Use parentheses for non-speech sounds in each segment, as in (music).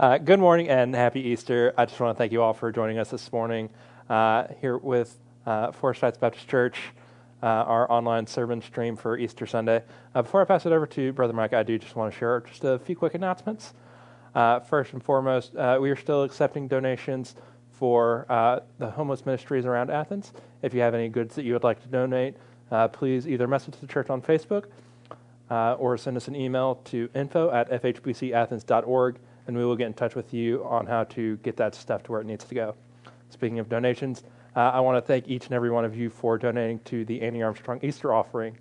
Uh, good morning and happy Easter. I just want to thank you all for joining us this morning uh, here with uh, Forest Heights Baptist Church, uh, our online sermon stream for Easter Sunday. Uh, before I pass it over to Brother Mike, I do just want to share just a few quick announcements. Uh, first and foremost, uh, we are still accepting donations for the homeless ministries around Athens. If you have any goods that you would like to donate, please either message the church on Facebook or send us an email to info at fhbcathens.org and we will get in touch with you on how to get that stuff to where it needs to go. Speaking of donations, uh, I want to thank each and every one of you for donating to the Annie Armstrong Easter offering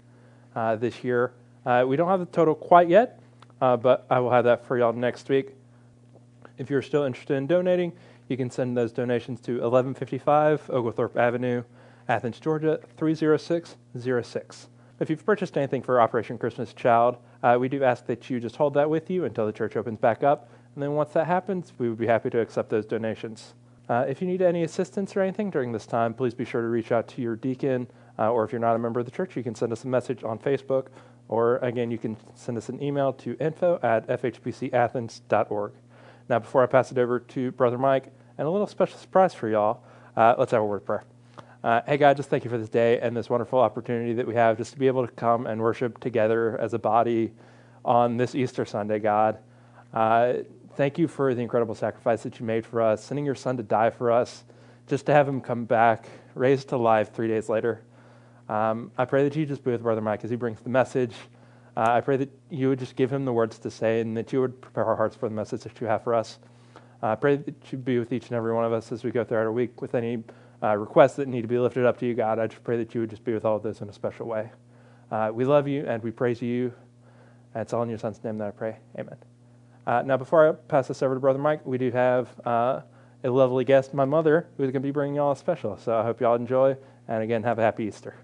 uh, this year. Uh, we don't have the total quite yet, uh, but I will have that for y'all next week. If you're still interested in donating, you can send those donations to 1155 Oglethorpe Avenue, Athens, Georgia 30606. If you've purchased anything for Operation Christmas Child, uh, we do ask that you just hold that with you until the church opens back up and then once that happens, we would be happy to accept those donations. Uh, if you need any assistance or anything during this time, please be sure to reach out to your deacon, uh, or if you're not a member of the church, you can send us a message on Facebook, or again, you can send us an email to info at fhbcathens.org. Now, before I pass it over to Brother Mike, and a little special surprise for y'all, uh, let's have a word of prayer. Uh, hey, God, just thank you for this day and this wonderful opportunity that we have just to be able to come and worship together as a body on this Easter Sunday, God. Uh, thank you for the incredible sacrifice that you made for us, sending your son to die for us, just to have him come back, raised to life three days later. Um, I pray that you just be with Brother Mike as he brings the message. Uh, I pray that you would just give him the words to say and that you would prepare our hearts for the message that you have for us. Uh, I pray that you be with each and every one of us as we go throughout our week with any uh, requests that need to be lifted up to you, God. I just pray that you would just be with all of this in a special way. Uh, we love you and we praise you. And it's all in your son's name that I pray. Amen. Uh, now, before I pass this over to Brother Mike, we do have uh, a lovely guest, my mother, who's going to be bringing y'all a special. So I hope y'all enjoy. And again, have a happy Easter.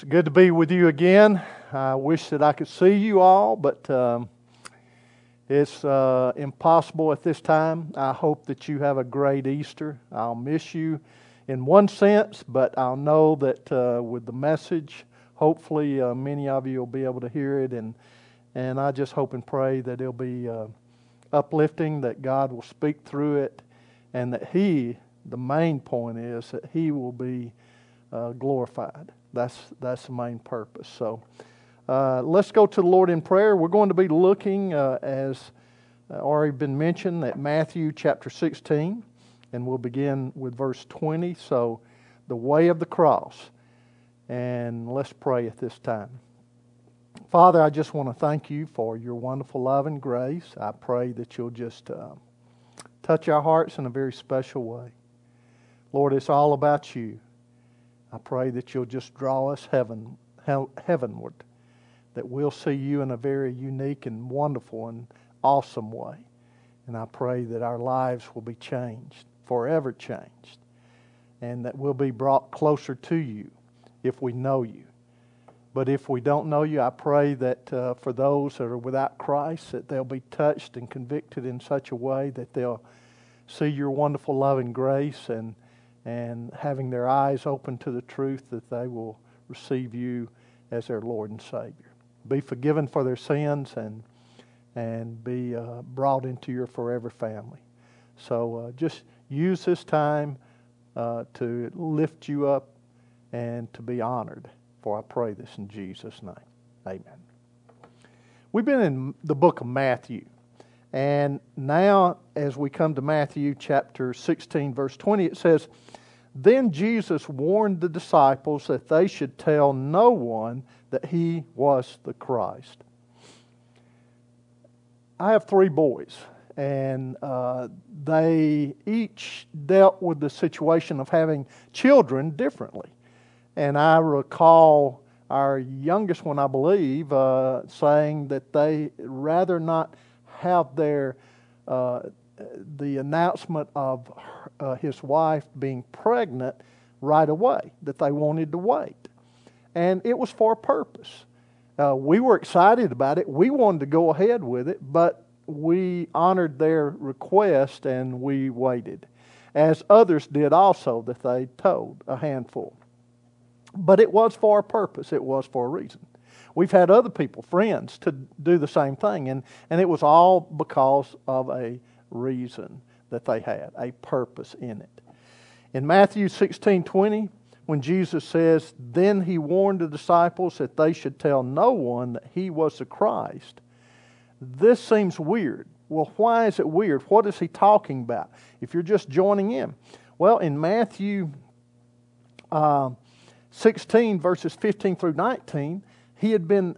It's good to be with you again. I wish that I could see you all, but um, it's uh, impossible at this time. I hope that you have a great Easter. I'll miss you in one sense, but I'll know that uh, with the message, hopefully uh, many of you will be able to hear it, and and I just hope and pray that it'll be uh, uplifting, that God will speak through it, and that He, the main point is that He will be uh, glorified. That's, that's the main purpose. So uh, let's go to the Lord in prayer. We're going to be looking, uh, as uh, already been mentioned, at Matthew chapter 16, and we'll begin with verse 20. So, the way of the cross. And let's pray at this time. Father, I just want to thank you for your wonderful love and grace. I pray that you'll just uh, touch our hearts in a very special way. Lord, it's all about you. I pray that you'll just draw us heaven, heavenward, that we'll see you in a very unique and wonderful and awesome way. And I pray that our lives will be changed, forever changed, and that we'll be brought closer to you if we know you. But if we don't know you, I pray that uh, for those that are without Christ, that they'll be touched and convicted in such a way that they'll see your wonderful love and grace and and having their eyes open to the truth that they will receive you as their Lord and Savior. Be forgiven for their sins and and be uh, brought into your forever family. So uh, just use this time uh, to lift you up and to be honored. For I pray this in Jesus' name. Amen. We've been in the book of Matthew. And now, as we come to Matthew chapter 16, verse 20, it says, Then Jesus warned the disciples that they should tell no one that he was the Christ. I have three boys, and uh, they each dealt with the situation of having children differently. And I recall our youngest one, I believe, uh, saying that they rather not have their uh, the announcement of uh, his wife being pregnant right away, that they wanted to wait. And it was for a purpose. Uh, we were excited about it. We wanted to go ahead with it, but we honored their request and we waited, as others did also that they told, a handful. But it was for a purpose, it was for a reason. We've had other people, friends, to do the same thing, and, and it was all because of a reason that they had, a purpose in it. In Matthew 16 20, when Jesus says, Then he warned the disciples that they should tell no one that he was the Christ, this seems weird. Well, why is it weird? What is he talking about? If you're just joining in. Well, in Matthew uh, 16, verses 15 through 19, he had been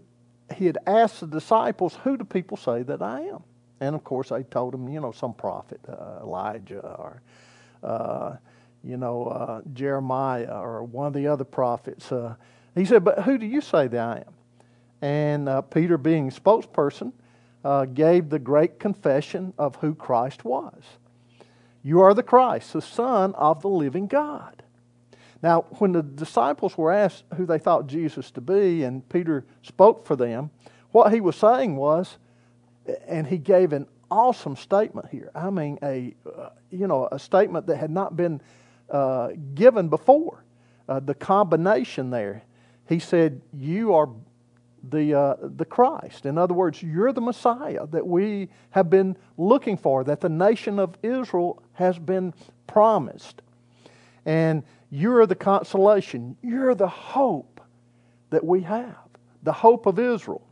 he had asked the disciples, Who do people say that I am? And of course, they told him, you know, some prophet, uh, Elijah, or, uh, you know, uh, Jeremiah, or one of the other prophets. Uh, he said, But who do you say that I am? And uh, Peter, being spokesperson, uh, gave the great confession of who Christ was. You are the Christ, the Son of the living God. Now, when the disciples were asked who they thought Jesus to be, and Peter spoke for them, what he was saying was, and he gave an awesome statement here. I mean, a uh, you know a statement that had not been uh, given before. Uh, the combination there, he said, "You are the uh, the Christ." In other words, you're the Messiah that we have been looking for, that the nation of Israel has been promised, and you're the consolation. You're the hope that we have, the hope of Israel,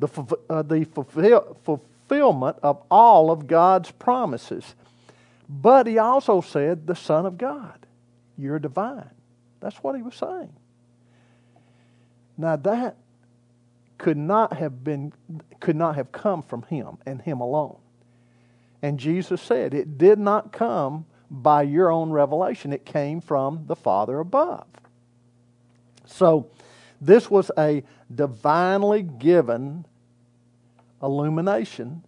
the, uh, the fulfill, fulfillment of all of God's promises. But he also said, the Son of God. You're divine. That's what he was saying. Now that could not have been could not have come from him and him alone. And Jesus said it did not come by your own revelation. It came from the Father above. So, this was a divinely given illumination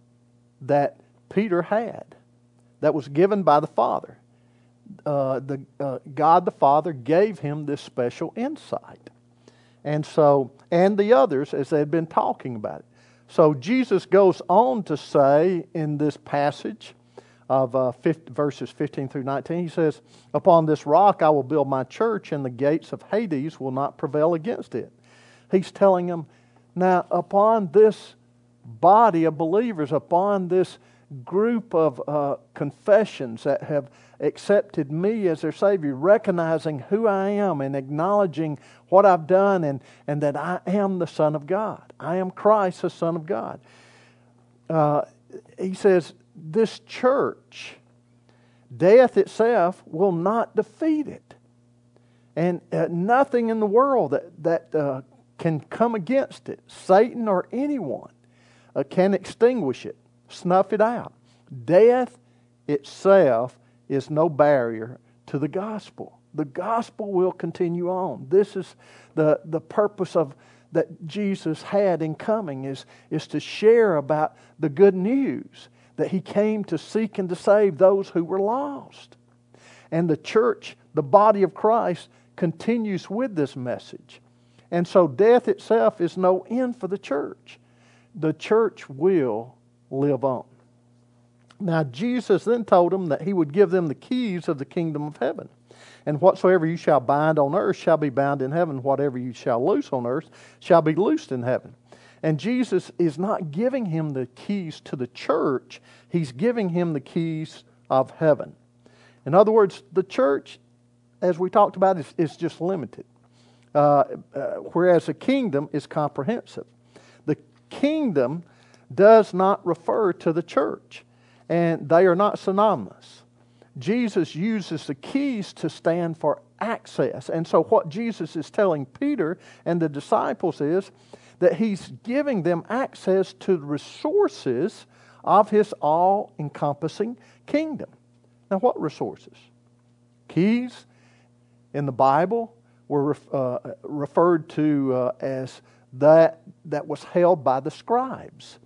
that Peter had, that was given by the Father. Uh, the, uh, God the Father gave him this special insight. And so, and the others as they had been talking about it. So Jesus goes on to say in this passage, of uh, 50, verses 15 through 19. He says, Upon this rock I will build my church, and the gates of Hades will not prevail against it. He's telling them, Now, upon this body of believers, upon this group of uh, confessions that have accepted me as their Savior, recognizing who I am and acknowledging what I've done and, and that I am the Son of God. I am Christ, the Son of God. Uh, he says, this church, death itself will not defeat it. And uh, nothing in the world that, that uh, can come against it, Satan or anyone, uh, can extinguish it, snuff it out. Death itself is no barrier to the gospel. The gospel will continue on. This is the, the purpose of that Jesus had in coming is, is to share about the good news that he came to seek and to save those who were lost. And the church, the body of Christ, continues with this message. And so death itself is no end for the church. The church will live on. Now, Jesus then told them that he would give them the keys of the kingdom of heaven. And whatsoever you shall bind on earth shall be bound in heaven. Whatever you shall loose on earth shall be loosed in heaven. And Jesus is not giving him the keys to the church, he's giving him the keys of heaven. In other words, the church, as we talked about, is, is just limited, uh, uh, whereas the kingdom is comprehensive. The kingdom does not refer to the church, and they are not synonymous. Jesus uses the keys to stand for access. And so, what Jesus is telling Peter and the disciples is that he's giving them access to the resources of his all encompassing kingdom. Now, what resources? Keys in the Bible were uh, referred to uh, as that that was held by the scribes.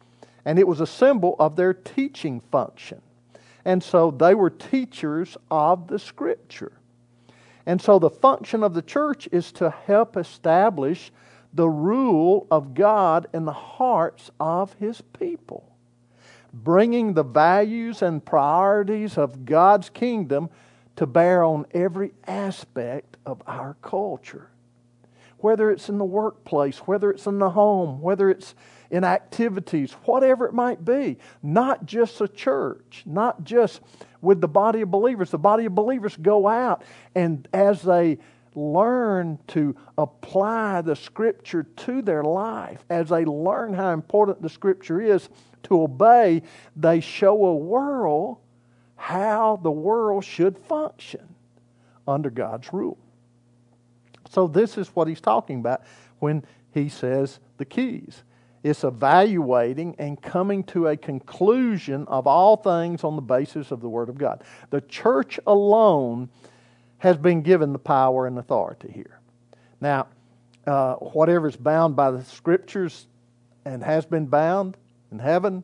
And it was a symbol of their teaching function. And so they were teachers of the Scripture. And so the function of the church is to help establish the rule of God in the hearts of His people, bringing the values and priorities of God's kingdom to bear on every aspect of our culture. Whether it's in the workplace, whether it's in the home, whether it's in activities, whatever it might be, not just a church, not just with the body of believers. The body of believers go out and as they learn to apply the Scripture to their life, as they learn how important the Scripture is to obey, they show a world how the world should function under God's rule. So, this is what he's talking about when he says the keys. It's evaluating and coming to a conclusion of all things on the basis of the Word of God. The church alone has been given the power and authority here. Now, uh, whatever is bound by the Scriptures and has been bound in heaven,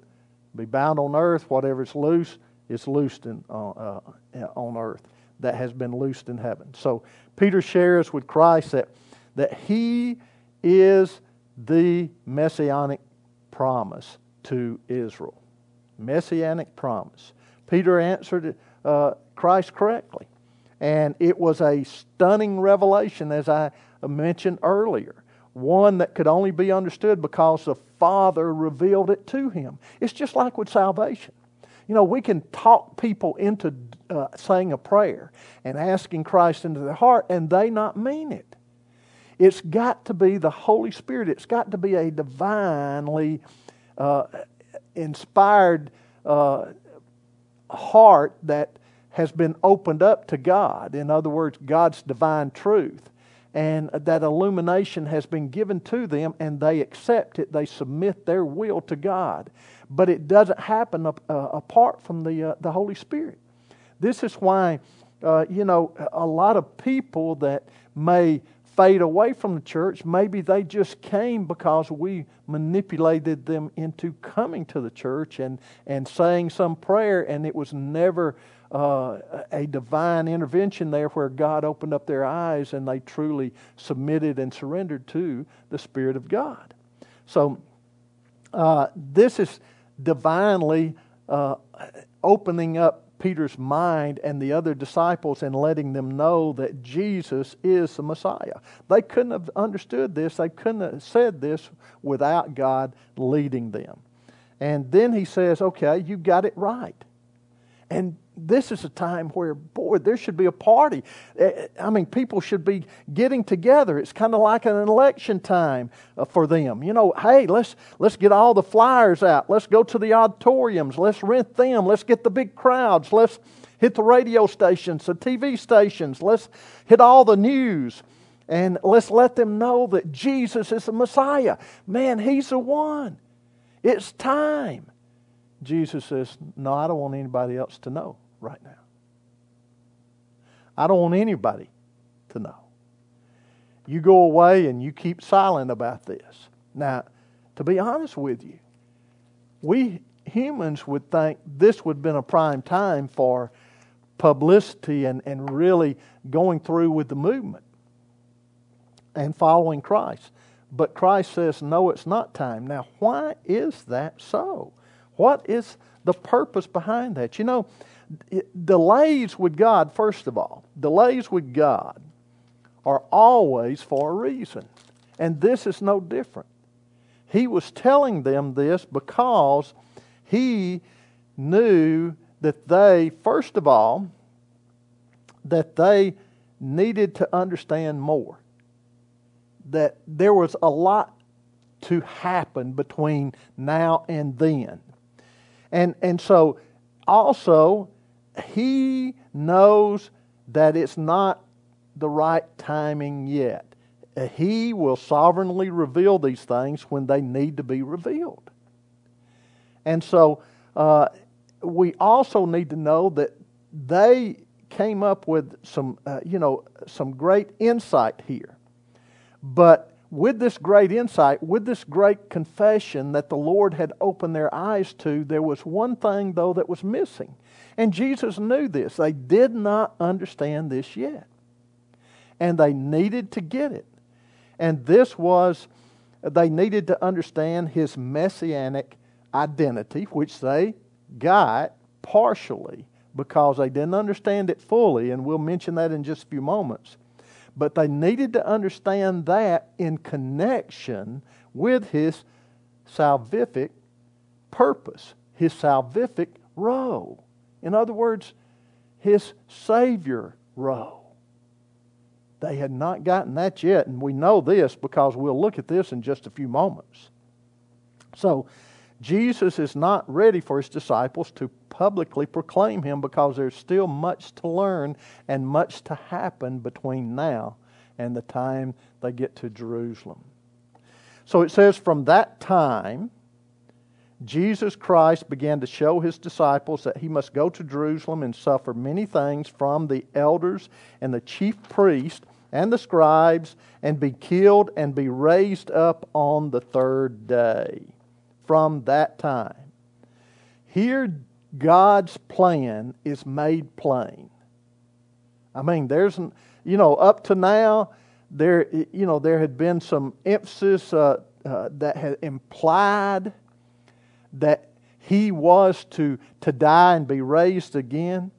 be bound on earth. Whatever is loose is loosed in, uh, uh, on earth. That has been loosed in heaven. So Peter shares with Christ that that he is the messianic promise to Israel. Messianic promise. Peter answered uh, Christ correctly. And it was a stunning revelation, as I mentioned earlier. One that could only be understood because the Father revealed it to him. It's just like with salvation. You know, we can talk people into uh, saying a prayer and asking Christ into their heart, and they not mean it. It's got to be the Holy Spirit. It's got to be a divinely uh, inspired uh, heart that has been opened up to God. In other words, God's divine truth. And that illumination has been given to them, and they accept it. They submit their will to God. But it doesn't happen uh, apart from the, uh, the Holy Spirit. This is why, uh, you know, a lot of people that may fade away from the church. Maybe they just came because we manipulated them into coming to the church and, and saying some prayer, and it was never uh, a divine intervention there where God opened up their eyes and they truly submitted and surrendered to the Spirit of God. So, uh, this is divinely uh, opening up Peter's mind and the other disciples and letting them know that Jesus is the Messiah. They couldn't have understood this, they couldn't have said this without God leading them. And then he says, Okay, you got it right. And this is a time where, boy, there should be a party. Eh, I mean, people should be getting together. It's kind of like an election time uh, for them. You know, hey, let's let's get all the flyers out. Let's go to the auditoriums. Let's rent them. Let's get the big crowds. Let's hit the radio stations, the TV stations. Let's hit all the news. And let's let them know that Jesus is the Messiah. Man, He's the one. It's time. Jesus says, No, I don't want anybody else to know right now. I don't want anybody to know. You go away and you keep silent about this. Now, to be honest with you, we humans would think this would have been a prime time for publicity and, and really going through with the movement and following Christ. But Christ says, no, it's not time. Now, why is that so? What is the purpose behind that? You know, delays with God, first of all, delays with God are always for a reason. And this is no different. He was telling them this because he knew that they, first of all, that they needed to understand more. That there was a lot to happen between now and then. And, and so also he knows that it's not the right timing yet. He will sovereignly reveal these things when they need to be revealed. And so uh, we also need to know that they came up with some, uh, you know, some great insight here. But with this great insight, with this great confession that the Lord had opened their eyes to, there was one thing, though, that was missing. And Jesus knew this. They did not understand this yet. And they needed to get it. And this was, they needed to understand his messianic identity, which they got partially because they didn't understand it fully. And we'll mention that in just a few moments. But they needed to understand that in connection with his salvific purpose, his salvific role. In other words, his Savior role. They had not gotten that yet, and we know this because we'll look at this in just a few moments. So, Jesus is not ready for his disciples to publicly proclaim him because there's still much to learn and much to happen between now and the time they get to Jerusalem. So it says, From that time, Jesus Christ began to show his disciples that he must go to Jerusalem and suffer many things from the elders and the chief priests and the scribes and be killed and be raised up on the third day. From that time. Here, God's plan is made plain. I mean, there's, you know, up to now, there, you know, there had been some emphasis uh, uh, that had implied that he was to, to die and be raised again.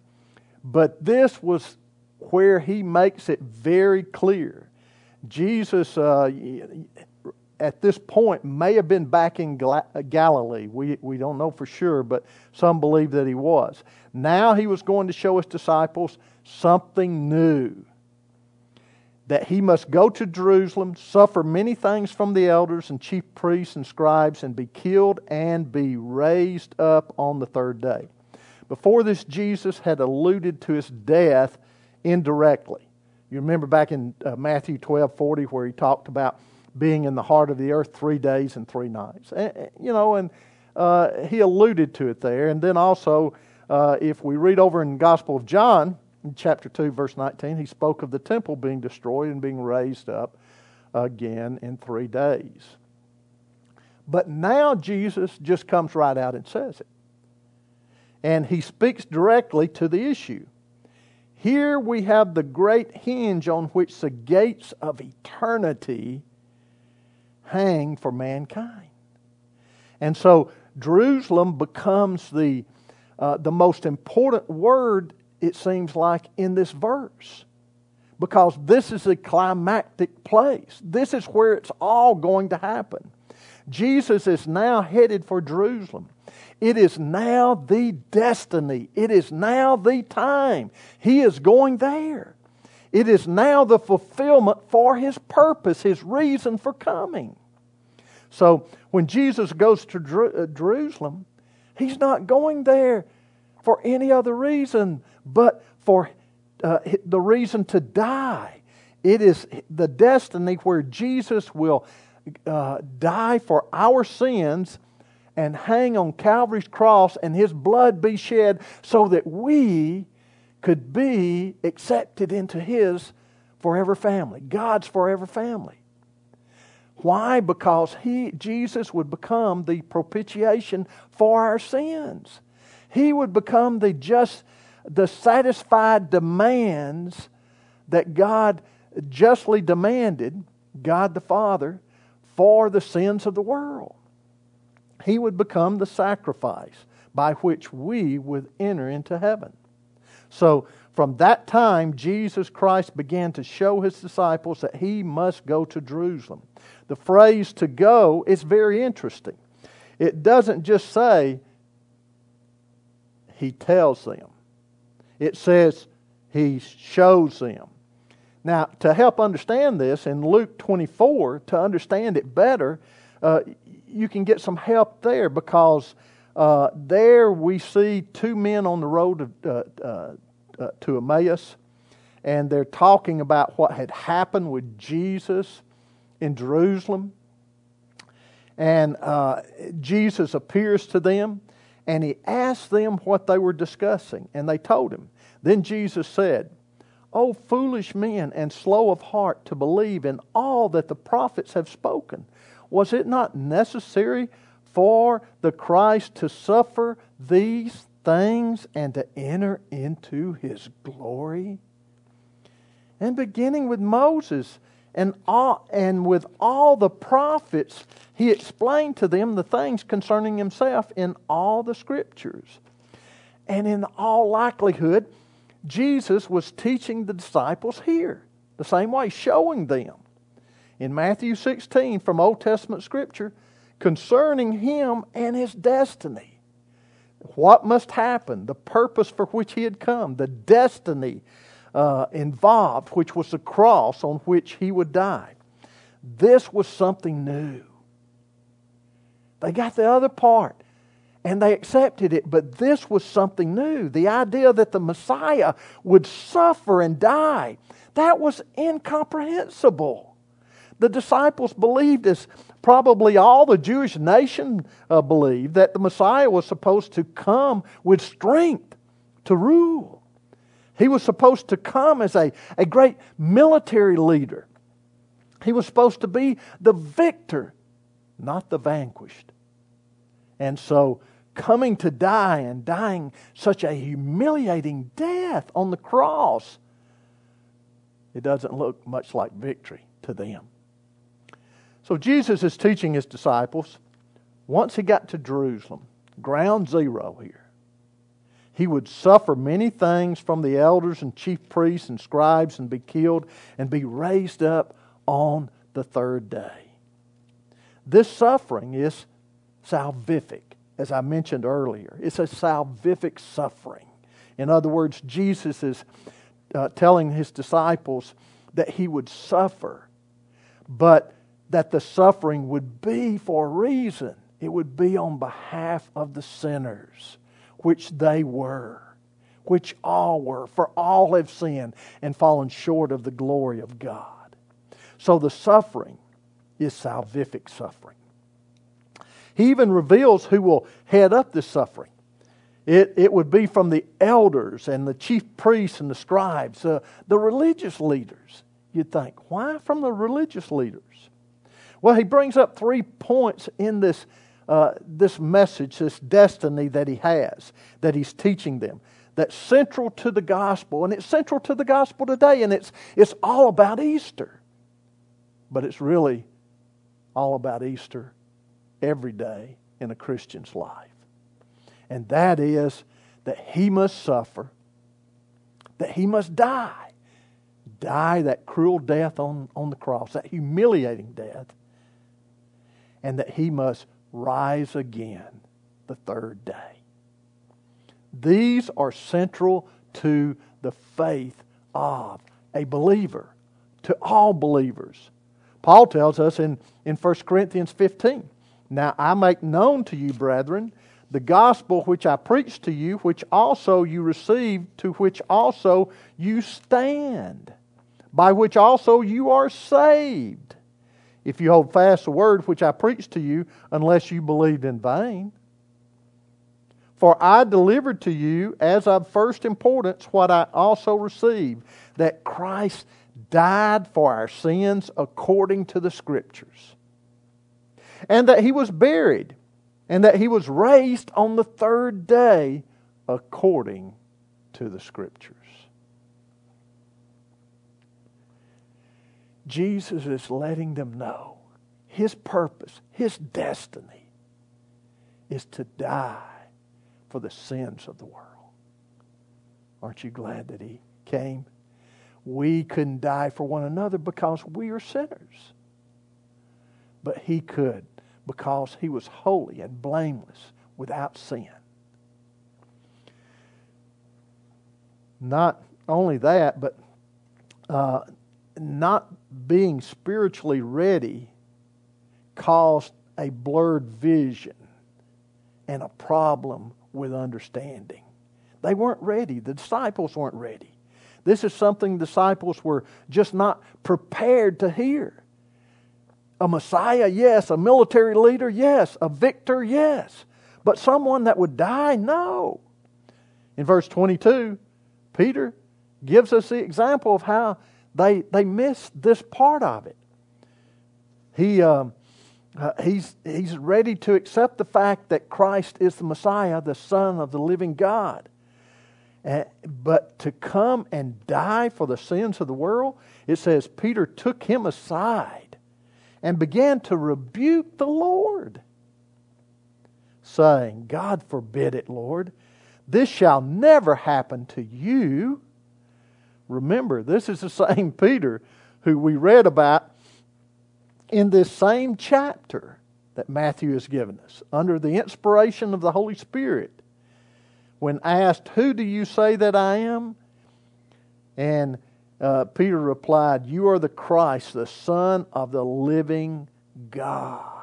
But this was where he makes it very clear. Jesus, uh, at this point, may have been back in Galilee. We, we don't know for sure, but some believe that he was. Now he was going to show his disciples something new that he must go to Jerusalem, suffer many things from the elders and chief priests and scribes, and be killed and be raised up on the third day. Before this, Jesus had alluded to his death indirectly. You remember back in uh, Matthew 12 40, where he talked about being in the heart of the earth three days and three nights. And, you know, and uh, he alluded to it there. And then also, uh, if we read over in the Gospel of John, chapter 2, verse 19, he spoke of the temple being destroyed and being raised up again in three days. But now Jesus just comes right out and says it. And he speaks directly to the issue. Here we have the great hinge on which the gates of eternity hang for mankind. And so Jerusalem becomes the, uh, the most important word it seems like, in this verse. Because this is a climactic place. This is where it's all going to happen. Jesus is now headed for Jerusalem. It is now the destiny. It is now the time. He is going there. It is now the fulfillment for his purpose, his reason for coming. So when Jesus goes to uh, Jerusalem, he's not going there for any other reason but for uh, the reason to die. It is the destiny where Jesus will uh, die for our sins and hang on Calvary's cross and his blood be shed so that we could be accepted into his forever family, God's forever family. Why? Because he, Jesus would become the propitiation for our sins. He would become the just the satisfied demands that God justly demanded, God the Father, for the sins of the world. He would become the sacrifice by which we would enter into heaven. So, from that time, Jesus Christ began to show his disciples that he must go to Jerusalem. The phrase to go is very interesting. It doesn't just say, he tells them it says he shows them. Now, to help understand this, in Luke 24, to understand it better, uh, you can get some help there because uh, there we see two men on the road to, uh, uh, uh, to Emmaus, and they're talking about what had happened with Jesus in Jerusalem. And uh, Jesus appears to them, and he asked them what they were discussing, and they told him. Then Jesus said, O foolish men and slow of heart to believe in all that the prophets have spoken. Was it not necessary for the Christ to suffer these things and to enter into his glory? And beginning with Moses and, all, and with all the prophets, he explained to them the things concerning himself in all the scriptures. And in all likelihood, Jesus was teaching the disciples here the same way, showing them in Matthew 16 from Old Testament Scripture concerning him and his destiny. What must happen, the purpose for which he had come, the destiny uh, involved, which was the cross on which he would die. This was something new. They got the other part and they accepted it. But this was something new. The idea that the Messiah would suffer and die, that was incomprehensible. The disciples believed this probably all the Jewish nation uh, believed that the Messiah was supposed to come with strength to rule. He was supposed to come as a, a great military leader. He was supposed to be the victor, not the vanquished. And so, coming to die and dying such a humiliating death on the cross, it doesn't look much like victory to them. So, Jesus is teaching his disciples once he got to Jerusalem, ground zero here. He would suffer many things from the elders and chief priests and scribes and be killed and be raised up on the third day. This suffering is salvific, as I mentioned earlier. It's a salvific suffering. In other words, Jesus is uh, telling his disciples that he would suffer, but that the suffering would be for a reason. It would be on behalf of the sinners, which they were, which all were, for all have sinned and fallen short of the glory of God. So the suffering is salvific suffering. He even reveals who will head up this suffering. It, it would be from the elders and the chief priests and the scribes, uh, the religious leaders. You'd think, why from the religious leaders? Well, he brings up three points in this, uh, this message, this destiny that he has, that he's teaching them, that's central to the gospel. And it's central to the gospel today, and it's, it's all about Easter. But it's really all about Easter every day in a Christian's life. And that is that he must suffer, that he must die. Die that cruel death on, on the cross, that humiliating death, and that he must rise again the third day. These are central to the faith of a believer, to all believers. Paul tells us in, in 1 Corinthians 15 Now I make known to you, brethren, the gospel which I preached to you, which also you received, to which also you stand, by which also you are saved if you hold fast the word which I preached to you, unless you believed in vain. For I delivered to you as of first importance what I also received that Christ died for our sins according to the Scriptures, and that he was buried, and that he was raised on the third day according to the Scriptures. Jesus is letting them know his purpose, his destiny is to die for the sins of the world. Aren't you glad that he came? We couldn't die for one another because we are sinners. But he could because he was holy and blameless without sin. Not only that, but uh, not being spiritually ready caused a blurred vision and a problem with understanding. They weren't ready. The disciples weren't ready. This is something disciples were just not prepared to hear. A Messiah, yes. A military leader, yes. A victor, yes. But someone that would die, no. In verse 22, Peter gives us the example of how they, they missed this part of it. He, um, uh, he's, he's ready to accept the fact that Christ is the Messiah, the Son of the living God. Uh, but to come and die for the sins of the world, it says Peter took him aside and began to rebuke the Lord, saying, God forbid it, Lord. This shall never happen to you. Remember, this is the (laughs) same Peter who we read about in this same chapter that Matthew has given us, under the inspiration of the Holy Spirit. When asked, Who do you say that I am? And uh, Peter replied, You are the Christ, the Son of the living God.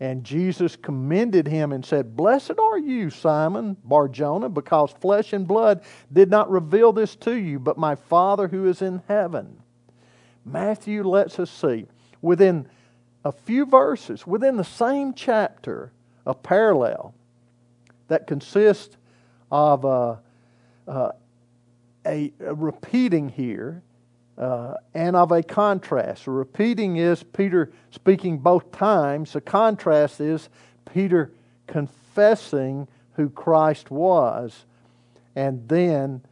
And Jesus commended him and said, Blessed are you, Simon Barjona, because flesh and blood did not reveal this to you, but my Father who is in heaven. Matthew lets us see within a few verses within the same chapter, a parallel that consists of uh, uh, a, a, repeating here uh, and of a contrast. Repeating is Peter speaking both times, the contrast is Peter confessing who Christ was and then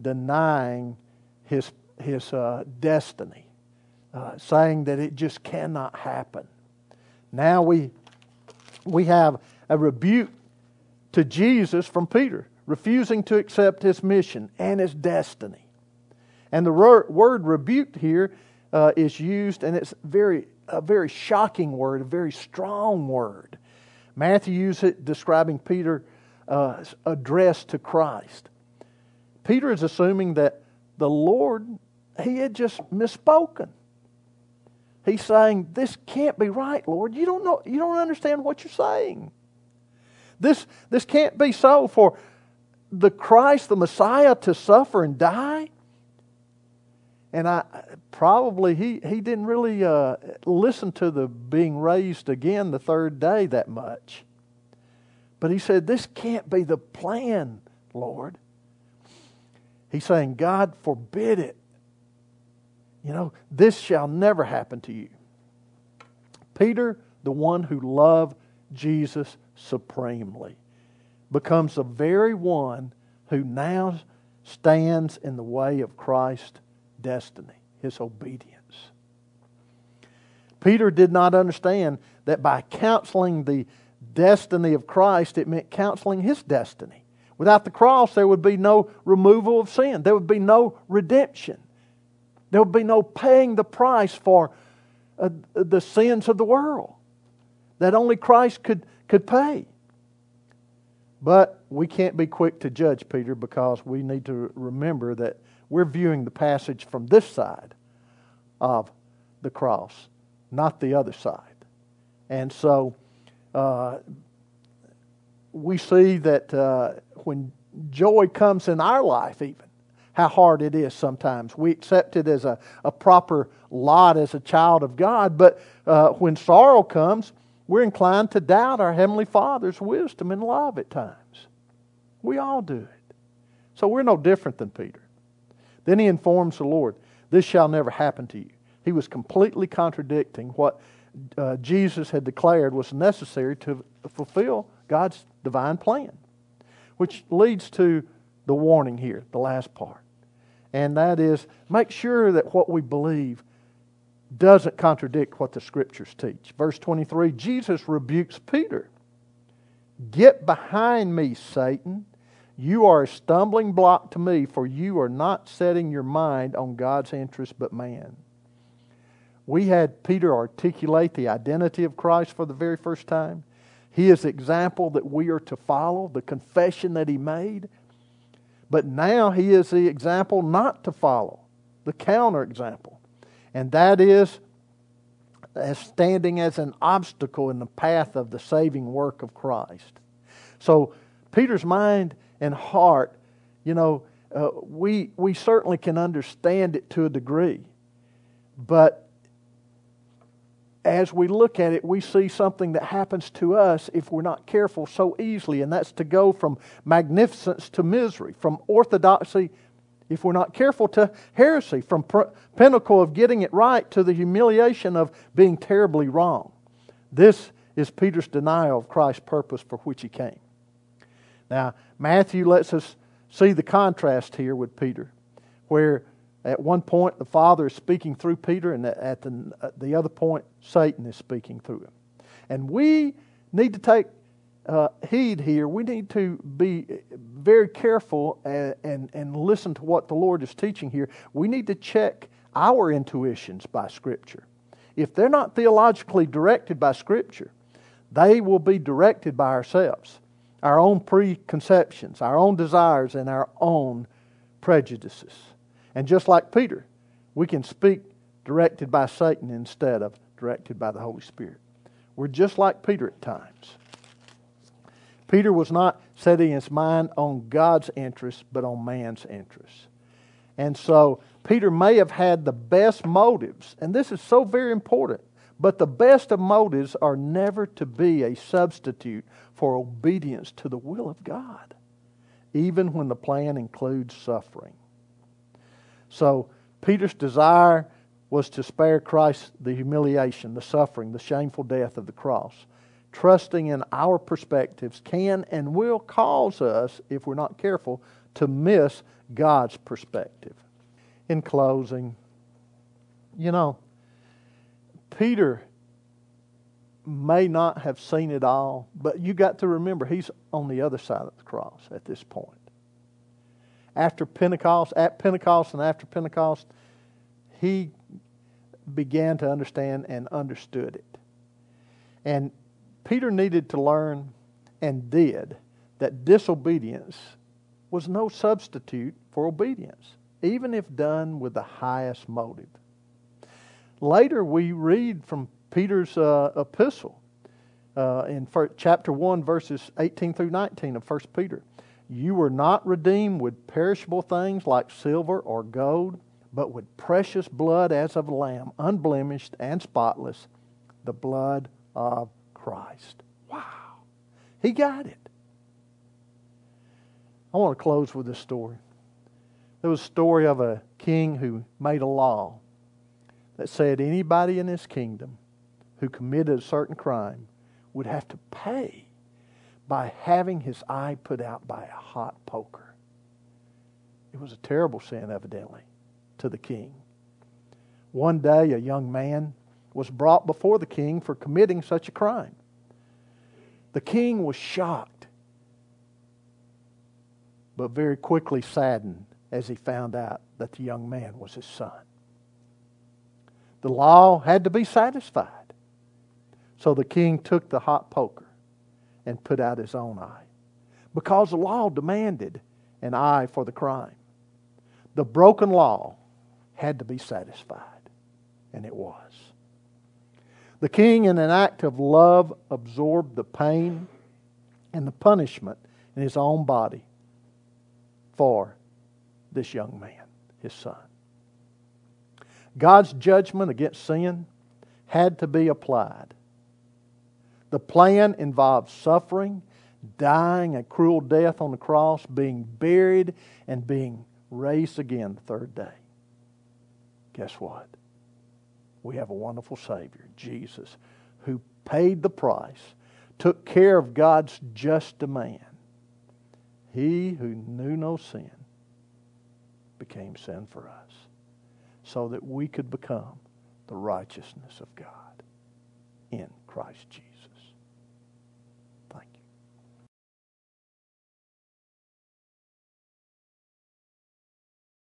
denying his, his uh, destiny, uh, saying that it just cannot happen. Now we, we have a rebuke to Jesus from Peter, refusing to accept his mission and his destiny. And the word rebuked here uh, is used, and it's very a very shocking word, a very strong word. Matthew uses it describing Peter's uh, address to Christ. Peter is assuming that the Lord, he had just misspoken. He's saying, This can't be right, Lord. You don't know, you don't understand what you're saying. This, this can't be so for the Christ, the Messiah, to suffer and die. And I probably he, he didn't really uh, listen to the being raised again the third day that much. But he said, This can't be the plan, Lord. He's saying, God forbid it. You know, this shall never happen to you. Peter, the one who loved Jesus supremely, becomes the very one who now stands in the way of Christ's destiny, his obedience. Peter did not understand that by counseling the destiny of Christ, it meant counseling his destiny. Without the cross, there would be no removal of sin, there would be no redemption, there would be no paying the price for uh, the sins of the world that only Christ could, could pay. But we can't be quick to judge Peter because we need to remember that we're viewing the passage from this side of the cross, not the other side. And so uh, we see that uh, when joy comes in our life, even, how hard it is sometimes. We accept it as a, a proper lot as a child of God, but uh, when sorrow comes, we're inclined to doubt our Heavenly Father's wisdom and love at times. We all do it. So we're no different than Peter. Then he informs the Lord, This shall never happen to you. He was completely contradicting what uh, Jesus had declared was necessary to fulfill God's divine plan. Which leads to the warning here, the last part. And that is make sure that what we believe doesn't contradict what the scriptures teach. Verse 23 Jesus rebukes Peter Get behind me, Satan. You are a stumbling block to me, for you are not setting your mind on God's interest but man. We had Peter articulate the identity of Christ for the very first time. He is the example that we are to follow, the confession that he made. But now he is the example not to follow, the counter example. And that is as standing as an obstacle in the path of the saving work of Christ. So Peter's mind and heart, you know, uh, we, we certainly can understand it to a degree. But as we look at it, we see something that happens to us if we're not careful so easily, and that's to go from magnificence to misery, from orthodoxy, if we're not careful, to heresy, from pr- pinnacle of getting it right to the humiliation of being terribly wrong. This is Peter's denial of Christ's purpose for which he came. Now, Matthew lets us see the contrast here with Peter, where at one point, the Father is speaking through Peter, and at the, at the other point, Satan is speaking through him. And we need to take uh, heed here. We need to be very careful and, and, and listen to what the Lord is teaching here. We need to check our intuitions by Scripture. If they're not theologically directed by Scripture, they will be directed by ourselves, our own preconceptions, our own desires, and our own prejudices. And just like Peter, we can speak directed by Satan instead of directed by the Holy Spirit. We're just like Peter at times. Peter was not setting his mind on God's interests, but on man's interests. And so Peter may have had the best motives, and this is so very important, But the best of motives are never to be a substitute for obedience to the will of God, even when the plan includes suffering. So, Peter's desire was to spare Christ the humiliation, the suffering, the shameful death of the cross. Trusting in our perspectives can and will cause us, if we're not careful, to miss God's perspective. In closing, you know, Peter may not have seen it all, but you got to remember he's on the other side of the cross at this point. After Pentecost, at Pentecost and after Pentecost, he began to understand and understood it. And Peter needed to learn and did that disobedience was no substitute for obedience, even if done with the highest motive. Later, we read from Peter's uh, epistle uh, in chapter 1, verses 18 through 19 of 1 Peter. You were not redeemed with perishable things like silver or gold, but with precious blood as of a lamb, unblemished and spotless, the blood of Christ. Wow. He got it. I want to close with this story. There was a story of a king who made a law that said anybody in his kingdom who committed a certain crime would have to pay by having his eye put out by a hot poker. It was a terrible sin, evidently, to the king. One day, a young man was brought before the king for committing such a crime. The king was shocked, but very quickly saddened as he found out that the young man was his son. The law had to be satisfied. So the king took the hot poker and put out his own eye because the law demanded an eye for the crime. The broken law had to be satisfied, and it was. The king, in an act of love, absorbed the pain and the punishment in his own body for this young man, his son. God's judgment against sin had to be applied. The plan involved suffering, dying a cruel death on the cross, being buried, and being raised again the third day. Guess what? We have a wonderful Savior, Jesus, who paid the price, took care of God's just demand. He who knew no sin became sin for us so that we could become the righteousness of God in Christ Jesus.